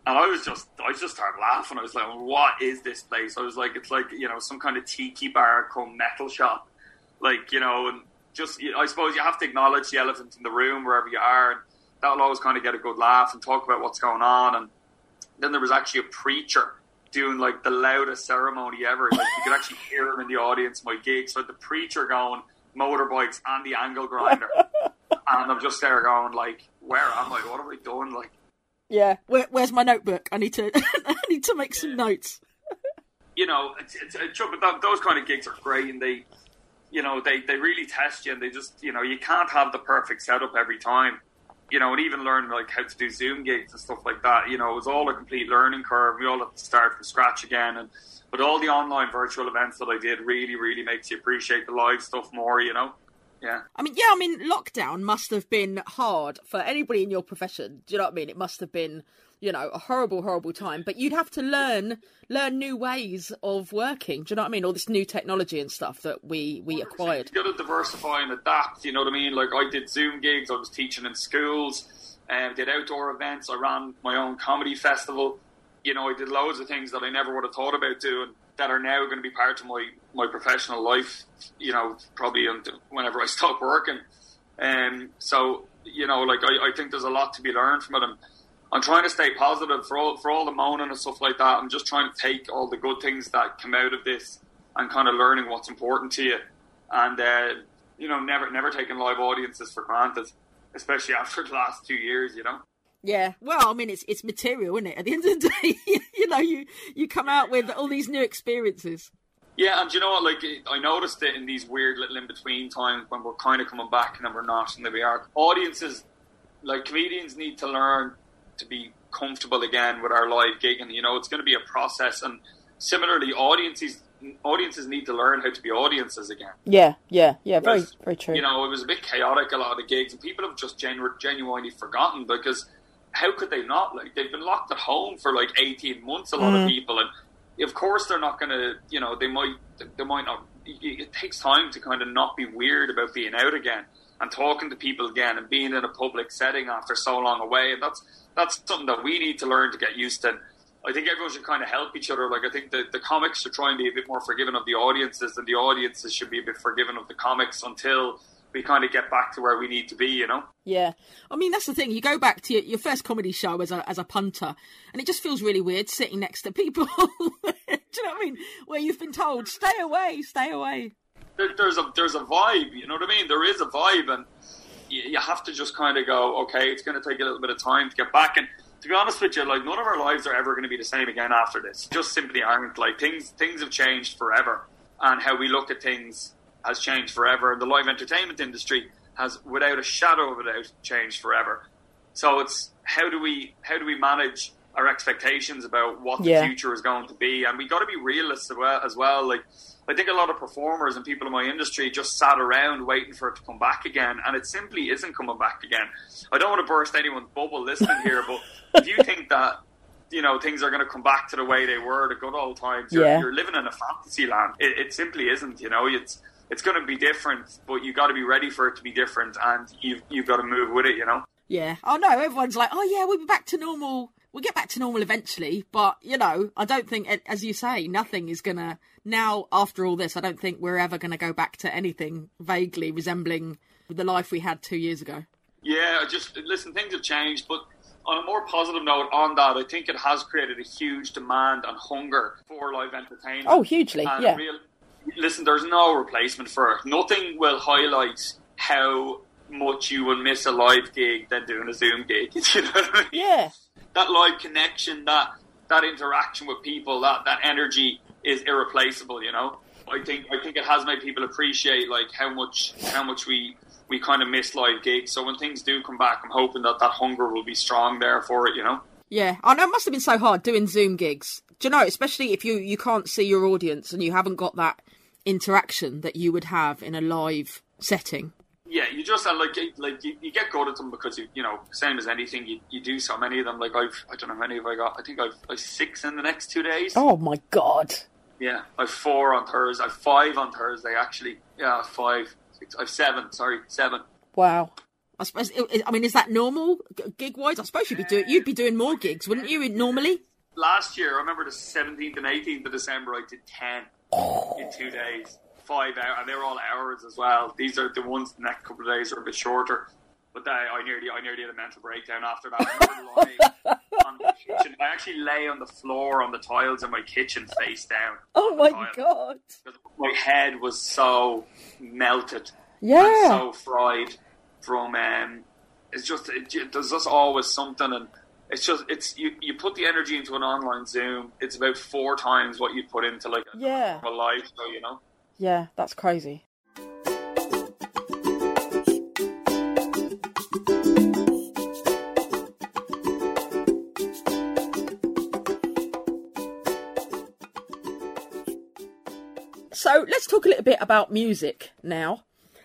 And I was just, I just started laughing. I was like, "What is this place?" I was like, "It's like you know some kind of tiki bar come metal shop." Like you know, and just I suppose you have to acknowledge the elephant in the room wherever you are, and that'll always kind of get a good laugh and talk about what's going on. And then there was actually a preacher doing like the loudest ceremony ever. Like you could actually hear him in the audience. My gig, so the preacher going motorbikes and the angle grinder, and I'm just there going like, "Where am I? What have I doing? Like yeah. Where, where's my notebook? I need to I need to make some notes. you know, it's, it's, it's, those kind of gigs are great, and they, you know, they they really test you, and they just, you know, you can't have the perfect setup every time. You know, and even learn like how to do Zoom gigs and stuff like that. You know, it was all a complete learning curve. We all had to start from scratch again, and but all the online virtual events that I did really, really makes you appreciate the live stuff more. You know. Yeah. I mean, yeah, I mean, lockdown must have been hard for anybody in your profession. Do you know what I mean? It must have been, you know, a horrible, horrible time. But you'd have to learn learn new ways of working. Do you know what I mean? All this new technology and stuff that we we acquired. You got to diversify and adapt. You know what I mean? Like I did Zoom gigs. I was teaching in schools. and um, did outdoor events. I ran my own comedy festival. You know, I did loads of things that I never would have thought about doing that are now going to be part of my, my professional life, you know, probably whenever I stop working. And um, so, you know, like I, I think there's a lot to be learned from it. And I'm trying to stay positive for all, for all the moaning and stuff like that. I'm just trying to take all the good things that come out of this and kind of learning what's important to you. And, uh, you know, never, never taking live audiences for granted, especially after the last two years, you know? Yeah, well, I mean, it's it's material, isn't it? At the end of the day, you know, you you come out with all these new experiences. Yeah, and you know what? Like, I noticed it in these weird little in between times when we're kind of coming back and then we're not, and then we are. Audiences, like comedians, need to learn to be comfortable again with our live gig, and you know, it's going to be a process. And similarly, audiences audiences need to learn how to be audiences again. Yeah, yeah, yeah. Very, very true. You know, it was a bit chaotic a lot of the gigs, and people have just genu- genuinely forgotten because how could they not? Like they've been locked at home for like eighteen months. A lot mm. of people, and of course they're not going to. You know, they might they might not. It takes time to kind of not be weird about being out again and talking to people again and being in a public setting after so long away. And that's that's something that we need to learn to get used to. I think everyone should kind of help each other. Like I think the, the comics should try and be a bit more forgiving of the audiences, and the audiences should be a bit forgiving of the comics until we kind of get back to where we need to be, you know? Yeah. I mean, that's the thing. You go back to your, your first comedy show as a, as a punter, and it just feels really weird sitting next to people. Do you know what I mean? Where you've been told, stay away, stay away. There, there's a there's a vibe, you know what I mean? There is a vibe, and you, you have to just kind of go, okay, it's going to take a little bit of time to get back. And to be honest with you, like none of our lives are ever going to be the same again after this. Just simply aren't. Like things things have changed forever, and how we look at things has changed forever. And the live entertainment industry has, without a shadow of a doubt, changed forever. So it's how do we how do we manage our expectations about what the Yeah. future is going to be, and we got to be realists as well. As well. Like I think a lot of performers and people in my industry just sat around waiting for it to come back again, and it simply isn't coming back again. I don't want to burst anyone's bubble listening here, but if you think that you know things are going to come back to the way they were, the good old times, you're, Yeah. you're living in a fantasy land. It, it simply isn't. You know, it's it's going to be different, but you got to be ready for it to be different, and you've you've got to move with it. You know. Yeah. Oh no, everyone's like, oh yeah, we'll be back to normal. We'll get back to normal eventually, but you know, I don't think, as you say, nothing is gonna now. After all this, I don't think we're ever gonna go back to anything vaguely resembling the life we had two years ago. Yeah, just listen. Things have changed, but on a more positive note, on that, I think it has created a huge demand and hunger for live entertainment. Oh, hugely, And yeah. real, listen, there's no replacement for it. Nothing will highlight how much you will miss a live gig than doing a Zoom gig. You know I mean? Yeah. That live connection, that that interaction with people, that that energy is irreplaceable. You know, I think I think it has made people appreciate like how much how much we we kind of miss live gigs. So when things do come back, I'm hoping that that hunger will be strong there for it. You know. Yeah, oh, I know it must have been so hard doing Zoom gigs. Do you know, especially if you you can't see your audience and you haven't got that interaction that you would have in a live setting. Yeah, you just uh, like you- like you, you get good at them because you you know same as anything you, you do so many of them. Like I've I don't know how many have I got. I think I've like six in the next two days. Oh my god. Yeah, I've four on Thursday. I've five on Thursday actually. Yeah, five. Six, I've seven. Sorry, seven. Wow. I suppose. I mean, is that normal gig wise? I suppose you'd be doing you'd be doing more gigs, wouldn't you? Normally. Last year, I remember the seventeenth and eighteenth of December. I did ten in two days, five hours, and they were all hours as well. These are the ones. The next couple of days are a bit shorter. But I, I nearly, I nearly had a mental breakdown after that. I lying on the kitchen. I actually lay on the floor on the tiles in my kitchen, face down. Oh my god. My head was so melted. Yeah. and so fried from um, it's just it, there's just always something and it's just it's you, you put the energy into an online zoom it's about four times what you put into like a Yeah. normal life so you know Yeah, that's crazy. So let's talk a little bit about music now.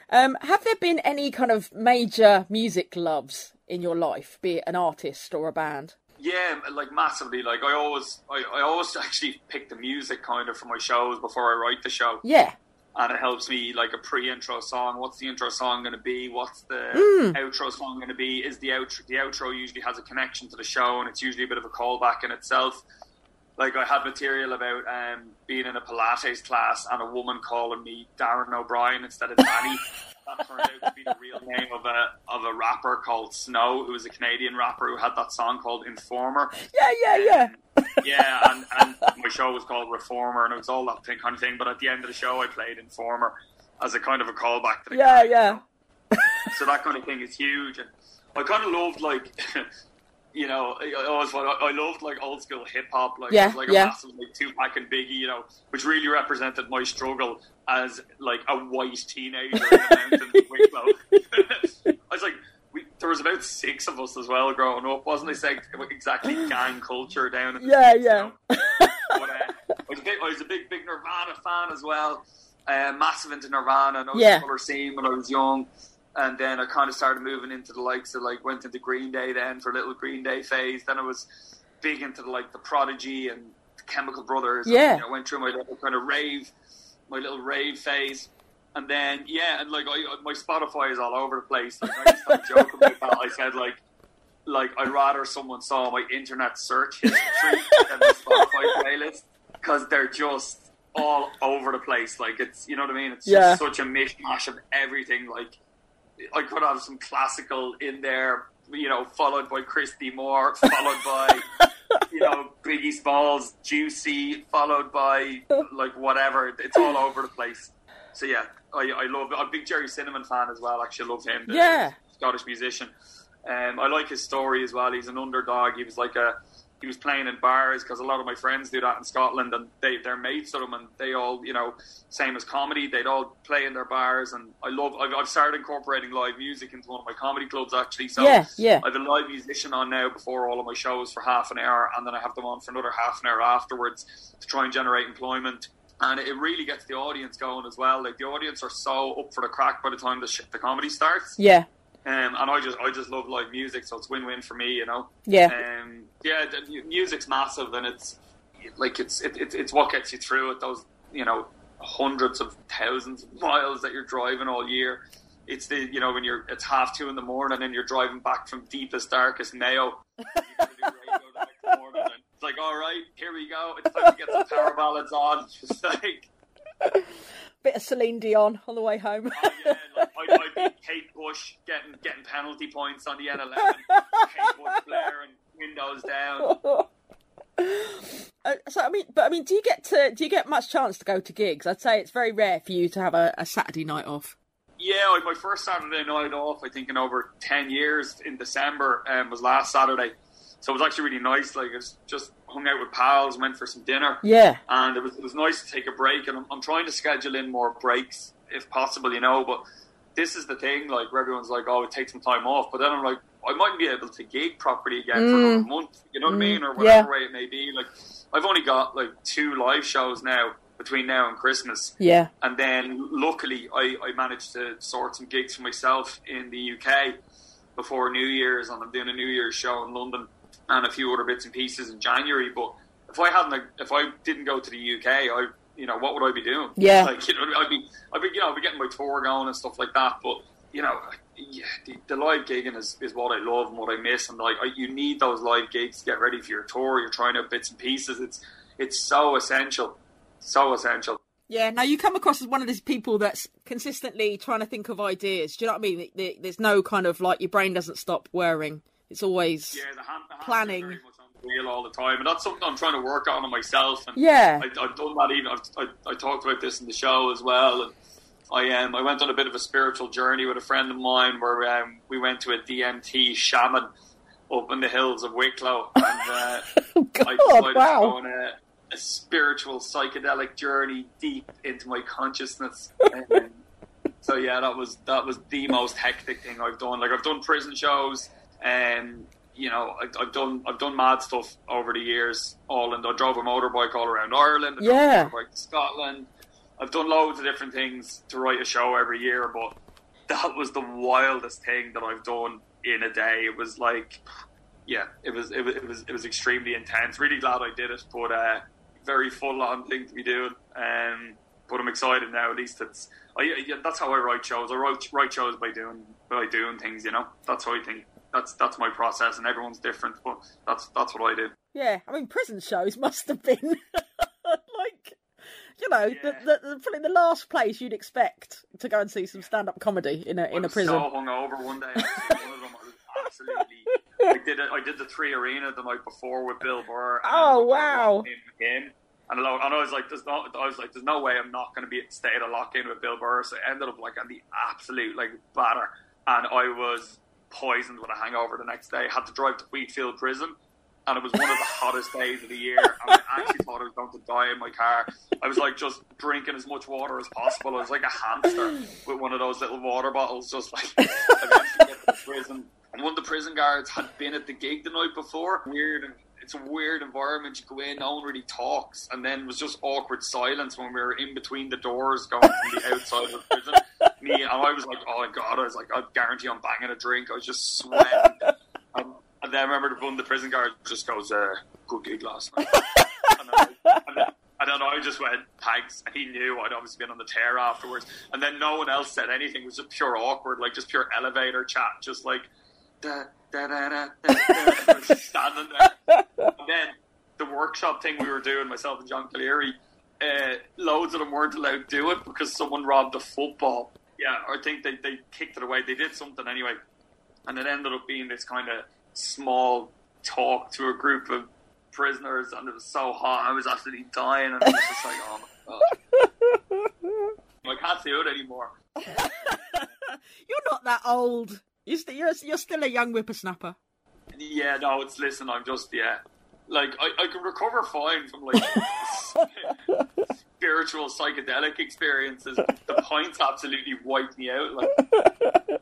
Um, have there been any kind of major music loves in your life, be it an artist or a band? yeah like massively like I always I, I always actually pick the music kind of for my shows before I write the show Yeah, and it helps me like a pre-intro song. What's the intro song going to be? What's the Mm. outro song going to be? Is the outro the outro usually has a connection to the show, and it's usually a bit of a callback in itself. Like I had material about um, being in a Pilates class and a woman calling me Darren O'Brien instead of Danny. that turned out to be the real name of a of a rapper called Snow, who was a Canadian rapper who had that song called Informer yeah, yeah, yeah. yeah, and, and my show was called Reformer, and it was all that thing, kind of thing. But at the end of the show, I played Informer as a kind of a callback to the Yeah, guy, yeah. So that kind of thing is huge, and I kind of loved like. You know, I always I I loved like old school hip hop, like Yeah, like a yeah. massive like Tupac and Biggie, you know, which really represented my struggle as like a white teenager in the mountains of Wicklow. I was like, we, there was about six of us as well growing up, wasn't it? Like, exactly gang culture down in the Yeah, you yeah. know? but, uh, I, was a big, I was a big, big Nirvana fan as well. Uh, massive into Nirvana. and I was Yeah. in colour scene when I was young. And then I kind of started moving into the likes of like went into Green Day then for a little Green Day phase. Then I was big into the, like the Prodigy and the Chemical Brothers. Yeah. And, you know, went through my little kind of rave, my little rave phase. And then yeah, and like I, my Spotify is all over the place. Like I to have joke about that. I said like like I'd rather someone saw my internet search history than my Spotify playlist because they're just all over the place. Like it's you know what I mean. It's Yeah. just such a mishmash of everything. Like I could have some classical in there, you know, followed by Christy Moore, followed by you know Biggie Smalls, Juicy, followed by like whatever. It's all over the place. So yeah, I, I love. I'm a big Gerry Cinnamon fan as well. Actually, love him. the Yeah. Scottish musician. Um, I like his story as well. He's an underdog. He was like a he was playing in bars because a lot of my friends do that in Scotland, and they they're mates of them, and they all you know same as comedy. They'd all play in their bars, and I love. I've, I've started incorporating live music into one of my comedy clubs actually. So Yeah, yeah. I have a live musician on now before all of my shows for half an hour, and then I have them on for another half an hour afterwards to try and generate employment. And it really gets the audience going as well. Like the audience are so up for the crack by the time the, sh- the comedy starts. Yeah, Um, and I just I just love live music, so it's win win for me, you know. yeah, Um, yeah, the music's massive, and it's like it's it, it, it's what gets you through it. Those you know hundreds of thousands of miles that you're driving all year. It's the you know when you're it's half two in the morning and you're driving back from deepest darkest Mayo. You gotta do radio the next morning, and It's like all right, here we go. It's time to get some power ballads on. Just like bit of Celine Dion on the way home. oh yeah, like, I'd, I'd be Kate Bush getting getting penalty points on the N11. Kate Bush blaring, windows down. Uh, so I mean, but I mean, do you get to do you get much chance to go to gigs? I'd say it's very rare for you to have a, a Saturday night off. Yeah, like my first Saturday night off, I think in over ten years in December, um, was last Saturday. So it was actually really nice. Like I just hung out with pals, went for some dinner, Yeah, and it was it was nice to take a break. And I'm, I'm trying to schedule in more breaks if possible, you know. But this is the thing, like where everyone's like, "Oh, take some time off," but then I'm like, I mightn't be able to gig properly again for Mm. another month. You know what I mean, or Mm, whatever yeah. way it may be. Like I've only got like two live shows now between now and Christmas. yeah, And then luckily, I, I managed to sort some gigs for myself in the UK before New Year's, and I'm doing a New Year's show in London and a few other bits and pieces in January. But if I hadn't, if I didn't go to the UK, I, you know, what would I be doing? Yeah. like you know, I'd be, I'd be, you know, I'd be getting my tour going and stuff like that. But you know, yeah, the, the live gigging is, is what I love and what I miss, and like I, you need those live gigs to get ready for your tour. You're trying out bits and pieces. It's it's so essential, so essential. yeah. Now you come across as one of these people that's consistently trying to think of ideas. Do you know what I mean? There's no kind of like your brain doesn't stop whirring. It's always Yeah, the hand, the Planning. very much on the wheel all the time, and that's something I'm trying to work on myself. And yeah, I, I've done that even. I've, I, I talked about this in the show as well. And I um, I went on a bit of a spiritual journey with a friend of mine where um, we went to a DMT shaman up in the hills of Wicklow, and uh, oh I God, decided to go on a, a spiritual psychedelic journey deep into my consciousness. Um, so yeah, that was that was the most hectic thing I've done. Like I've done prison shows, and you know I, I've done I've done mad stuff over the years. All and I drove a motorbike all around Ireland. I drove Yeah. a motorbike to Scotland. I've done loads of different things to write a show every year, but that was the wildest thing that I've done in a day. It was like, yeah, it was it was it was, it was extremely intense. Really glad I did it, but uh, very full on thing to be doing. Um, but I'm excited now. At least it's I, yeah, that's how I write shows. I write write shows by doing by doing things. You know, that's how I think. That's that's my process, and everyone's different. But that's that's what I do. Yeah, I mean, prison shows must have been like, you know, Yeah. the, the, the probably the last place you'd expect to go and see some stand-up comedy in a I in a prison. so hungover one day. Actually, one of them absolutely. I did it. I did the three arena the night before with Bill Burr. Oh, wow. him. And, I- and I was like, "There's no." I was like, "There's no way I'm not going to be stay at a lock in with Bill Burr." So I ended up like on the absolute like batter, and I was poisoned with a hangover the next day. Had to drive to Wheatfield Prison. And it was one of the hottest days of the year. I actually thought I was going to die in my car. I was like just drinking as much water as possible. I was like a hamster with one of those little water bottles, just like eventually get to prison. And one of the prison guards had been at the gig the night before. Weird, it's a weird environment. You go in, no one really talks, and then it was just awkward silence when we were in between the doors going from the outside of prison. Me and I was like, oh my god! I was like, I guarantee I'm banging a drink. I was just sweating. And, and then I remember the one of the prison guard just goes, uh, "Good gig last night." and, I, and, then, and then I just went, "Thanks." And he knew I'd obviously been on the tear afterwards. And then no one else said anything. It was just pure awkward, like just pure elevator chat, just like da da da da da. da standing there. And then the workshop thing we were doing, myself and John Cleary, uh, loads of them weren't allowed to do it because someone robbed a football. Yeah, I think they, they kicked it away. They did something anyway. And it ended up being this kind of small talk to a group of prisoners, and it was so hot. I was absolutely dying, and I was just like, oh my god. I can't do it anymore. You're not that old. You're, st- you're, you're still a young whippersnapper. Yeah, no, it's listen. I'm just yeah. like I, I can recover fine from like spiritual psychedelic experiences. The points absolutely wiped me out. Like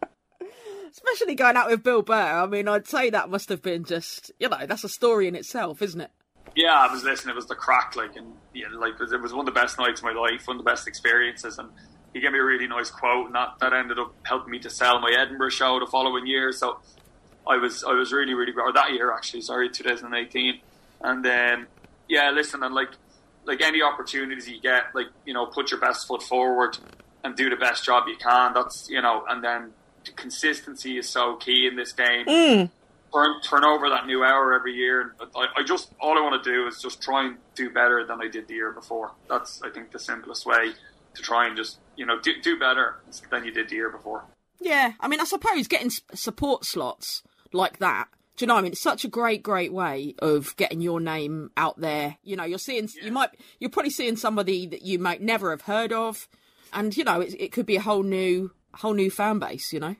especially going out with Bill Burr. I mean, I'd say that must have been just you know that's a story in itself, isn't it? Yeah, I was listening. It was the crack, like, and yeah, like it was one of the best nights of my life, one of the best experiences, and he gave me a really nice quote, and that, that ended up helping me to sell my Edinburgh show the following year. So I was I was really really or that year actually, sorry, 2018, and then yeah, listen, and like like any opportunities you get, like you know, put your best foot forward and do the best job you can. That's you know, and then consistency is so key in this game. Mm. Turn, turn over that new hour every year. I, I just all I want to do is just try and do better than I did the year before. That's I think the simplest way to try and just you know do, do better than you did the year before. Yeah, I mean, I suppose getting support slots like that. Do you know what I mean? It's such a great, great way of getting your name out there. You know, you're seeing, yeah. you might, you're probably seeing somebody that you might never have heard of, and you know, it, it could be a whole new, whole new fan base. You know.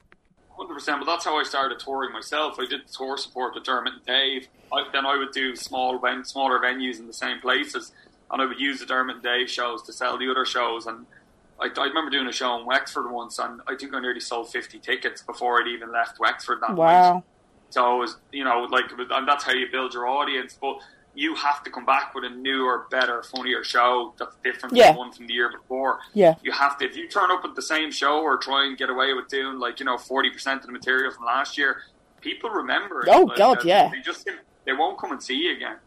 Hundred percent, but that's how I started touring myself. I did tour support with Dermot and Dave. I, then I would do small, smaller venues in the same places, and I would use the Dermot and Dave shows to sell the other shows. And I, I remember doing a show in Wexford once, and I think I nearly sold fifty tickets before I'd even left Wexford that wow. night. So it you know, like, and that's how you build your audience. But you have to come back with a newer, better, funnier show that's different yeah. from the one from the year before. Yeah. You have to, if you turn up with the same show or try and get away with doing like, you know, 40% of the material from last year, people remember it. Oh, like, God, uh, yeah. They just, they won't come and see you again.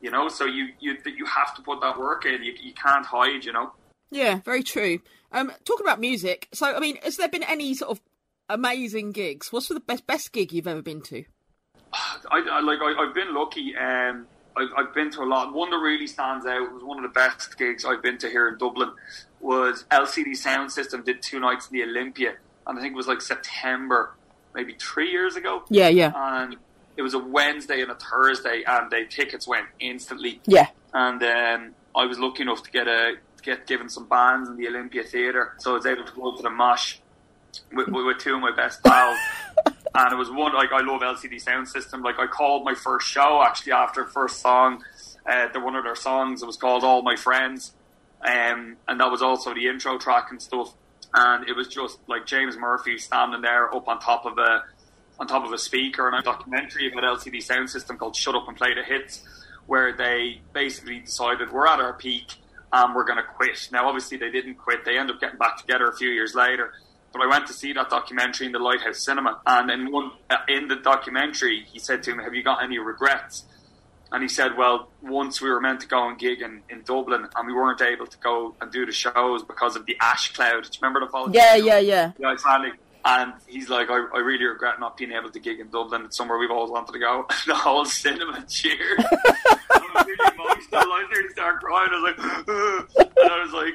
You know, so you, you, you have to put that work in. You, you can't hide, you know. Yeah, very true. Um, talking about music, so I mean, has there been any sort of amazing gigs. What's the best best gig you've ever been to? I, I like I, have been lucky. Um, I, I've been to a lot. One that really stands out was one of the best gigs I've been to here in Dublin. Was LCD Soundsystem did two nights in the Olympia, and I think it was like September, maybe three years ago. Yeah, yeah. And it was a Wednesday and a Thursday, and the tickets went instantly. Yeah. And um, I was lucky enough to get a get given some bands in the Olympia Theatre, so I was able to go to the mosh with, with two of my best pals. and it was one like I love LCD Soundsystem. Like I called my first show actually after first song. Uh, the one of their songs it was called All My Friends, um, and that was also the intro track and stuff. And it was just like James Murphy standing there up on top of a on top of a speaker and a documentary about LCD Soundsystem called Shut Up and Play the Hits, where they basically decided we're at our peak and we're going to quit. Now, obviously, they didn't quit. They ended up getting back together a few years later but I went to see that documentary in the Lighthouse Cinema, and in one uh, in the documentary, he said to me, "Have you got any regrets?" And he said, "Well, once we were meant to go and gig in, in Dublin, and we weren't able to go and do the shows because of the ash cloud. Do you remember the fall? Yeah, yeah, yeah. Yeah, exactly. And he's like, I, I, really regret not being able to gig in Dublin. It's somewhere we've always wanted to go. the whole cinema cheered. I was really emotional. I nearly started crying. I was like, and I was like,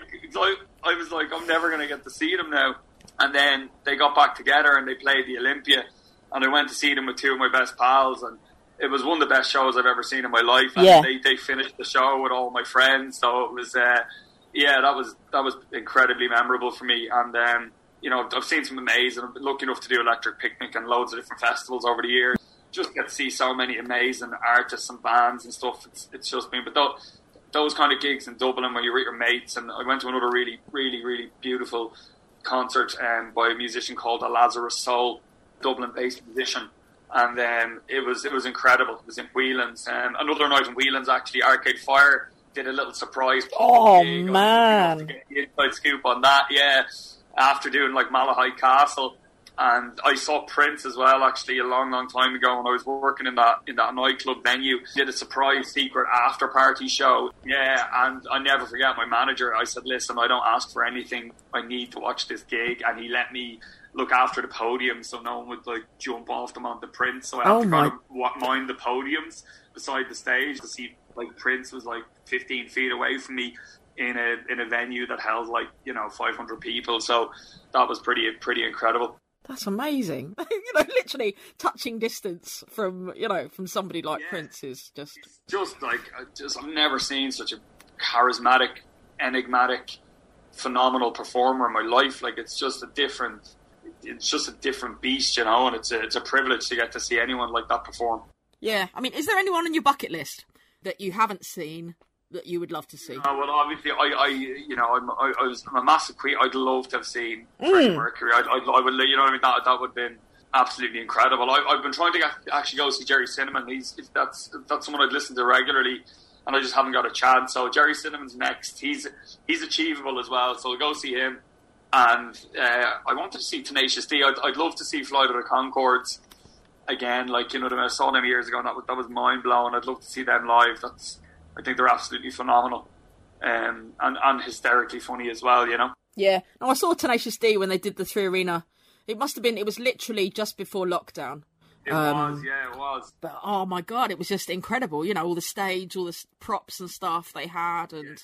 I was like, I'm never going to get to see them now. And then they got back together and they played the Olympia. And I went to see them with two of my best pals. And it was one of the best shows I've ever seen in my life. And yeah. they, they finished the show with all my friends. So it was, uh, yeah, that was, that was incredibly memorable for me. And, um, you know, I've seen some amazing, I've been lucky enough to do Electric Picnic and loads of different festivals over the years. Just get to see so many amazing artists and bands and stuff. It's, it's just been, but those, those kind of gigs in Dublin where you're with your mates. And I went to another really, really, really beautiful concert um, by a musician called the Lazarus Soul, Dublin-based musician, and um, it was it was incredible. It was in Whelan's. Um, another night in Whelan's, actually, Arcade Fire did a little surprise. Oh man! Inside scoop on that, yeah. After doing like Malahide Castle, and I saw Prince as well, actually, a long, long time ago when I was working in that in that nightclub venue. Did a surprise secret after party show. Yeah, and I never forget my manager. I said, "Listen, I don't ask for anything. I need to watch this gig," and he let me look after the podium so no one would like jump off them onto Prince. So I had oh to kind of mind the podiums beside the stage to see like Prince was like 15 feet away from me in a in a venue that held like you know 500 people. So that was pretty pretty incredible. That's amazing. you know, literally touching distance from you know from somebody like yeah. Prince is just it's just like just I've never seen such a charismatic, enigmatic, phenomenal performer in my life. Like it's just a different, it's just a different beast, you know. And it's a it's a privilege to get to see anyone like that perform. Yeah, I mean, is there anyone on your bucket list that you haven't seen that you would love to see? Uh, well, obviously, I, I, you know, I'm, I, I was I'm a massive Queen. I'd love to have seen Freddie Mercury. I'd, I'd, I would, you know what I mean? That that would have been absolutely incredible. I, I've been trying to get, actually go see Gerry Cinnamon. He's that's that's someone I'd listen to regularly, and I just haven't got a chance. So Gerry Cinnamon's next. He's he's achievable as well. So I'll go see him. And uh, I wanted to see Tenacious D. I'd, I'd love to see Flight of the Conchords again. Like you know, what I, mean? I saw them years ago, and that was, that was mind blowing. I'd love to see them live. That's I think they're absolutely phenomenal, um, and and hysterically funny as well. You know. Yeah. No, I saw Tenacious D when they did the Three Arena. It must have been. It was literally just before lockdown. It Um, was, yeah, it was. But oh my god, it was just incredible. You know, all the stage, all the props and stuff they had, and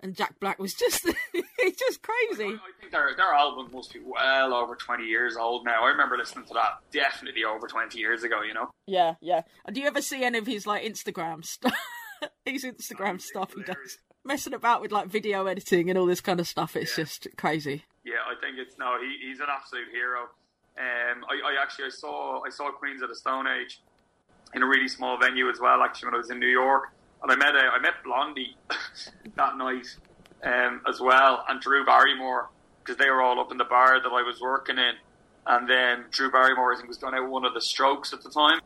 and Jack Black was just it's just I, crazy. I think their their album must be well over twenty years old now. I remember listening to that definitely over twenty years ago. You know. Yeah, yeah. And do you ever see any of his like Instagram stuff? his Instagram stuff he does, messing about with like video editing and all this kind of stuff. It's just crazy. Yeah, I think it's no. He, he's an absolute hero. Um, I, I actually I saw I saw Queens of the Stone Age in a really small venue as well. Actually, when I was in New York, and I met a, I met Blondie that night um, as well, and Drew Barrymore because they were all up in the bar that I was working in. And then Drew Barrymore, I think, was going out one of the Strokes at the time.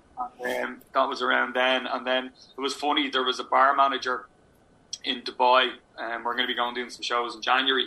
And um, that was around then. And then it was funny. There was a bar manager in Dubai, and we're going to be going doing some shows in January.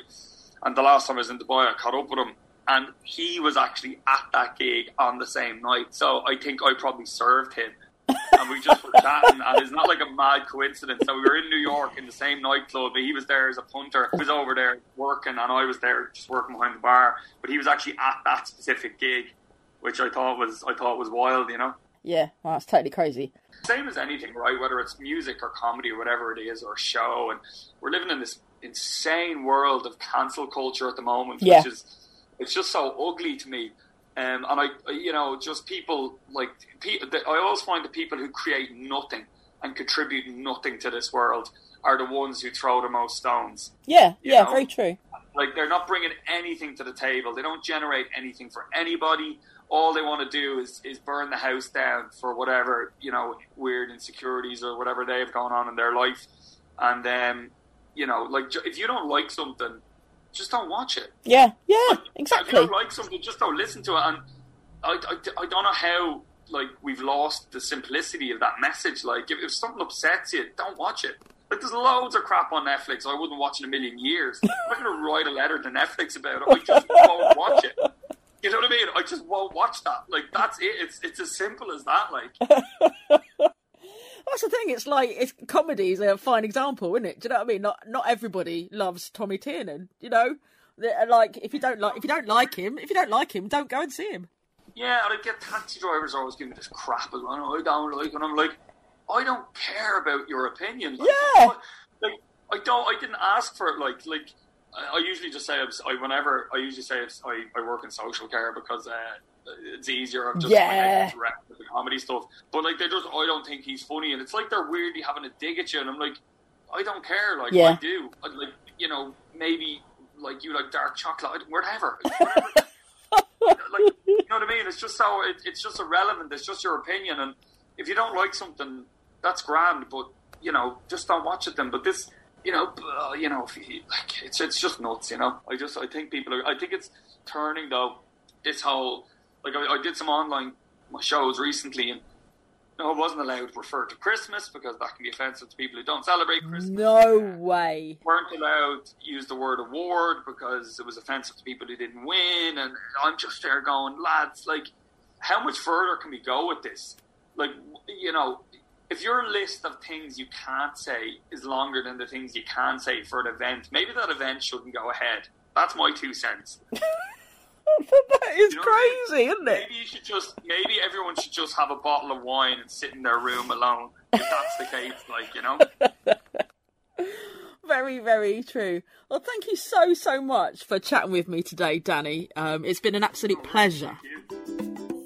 And the last time I was in Dubai, I caught up with him, and he was actually at that gig on the same night. So I think I probably served him. And we just were chatting, and it's not like a mad coincidence. So we were in New York in the same nightclub. He was there as a punter. He was over there working, and I was there just working behind the bar. But he was actually at that specific gig, which I thought was I thought was wild, you know Yeah, well, that's totally crazy. same as anything, right? Whether it's music or comedy or whatever it is, or a show, and we're living in this insane world of cancel culture at the moment, Yeah. which is it's just so ugly to me. Um, and I, you know, just people like I always find the people who create nothing and contribute nothing to this world are the ones who throw the most stones. Yeah, yeah, know? very true. Like they're not bringing anything to the table. They don't generate anything for anybody. All they want to do is, is burn the house down for whatever you know weird insecurities or whatever they have going on in their life. And then you know, like if you don't like something, just don't watch it. Yeah, yeah, If you exactly. don't like something, just don't listen to it. And I, I, I don't know how like we've lost the simplicity of that message. Like if, if something upsets you, don't watch it. Like there's loads of crap on Netflix I wouldn't watch in a million years. I'm not going to write a letter to Netflix about it. I just won't watch it. You know what I mean? I just won't watch that. Like that's it. It's it's as simple as that. Like That's the thing. It's like it's comedy is a fine example, isn't it? Do you know what I mean? Not not everybody loves Tommy Tiernan. You know, like if you don't like if you don't like him, if you don't like him, don't go and see him. Yeah, and I get taxi drivers always giving me this crap as well. I don't like, and I'm like, I don't care about your opinion. Like, Yeah. Like, I don't. I didn't ask for it. Like, like I usually just say, I, whenever I usually say I, I work in social care because uh, it's easier. I'm just Yeah. direct with the comedy stuff. But like, they just, I don't think he's funny, and it's like they're weirdly having a dig at you, and I'm like, I don't care. Like, Yeah. I do. I, like, you know, maybe like you like dark chocolate, whatever. whatever like you know what I mean? It's just so it, it's just irrelevant. It's just your opinion, and if you don't like something, that's grand. But you know, just don't watch it then. But this, you know, uh, you know, you, like it's it's just nuts. You know, I just I think people are. I think it's turning though. This whole like I, I did some online shows recently, and no, I wasn't allowed to refer to Christmas because that can be offensive to people who don't celebrate Christmas No way. weren't allowed to use the word award because it was offensive to people who didn't win. And I'm just there going, lads, like, how much further can we go with this? Like, you know, if your list of things you can't say is longer than the things you can say for an event, maybe that event shouldn't go ahead. That's my two cents. that is You know crazy, isn't it? Maybe you should just, maybe everyone should just have a bottle of wine and sit in their room alone. If that's the case, like, you know? Very, very true. Well, thank you so, so much for chatting with me today, Danny. Um, it's been an absolute pleasure. Thank you.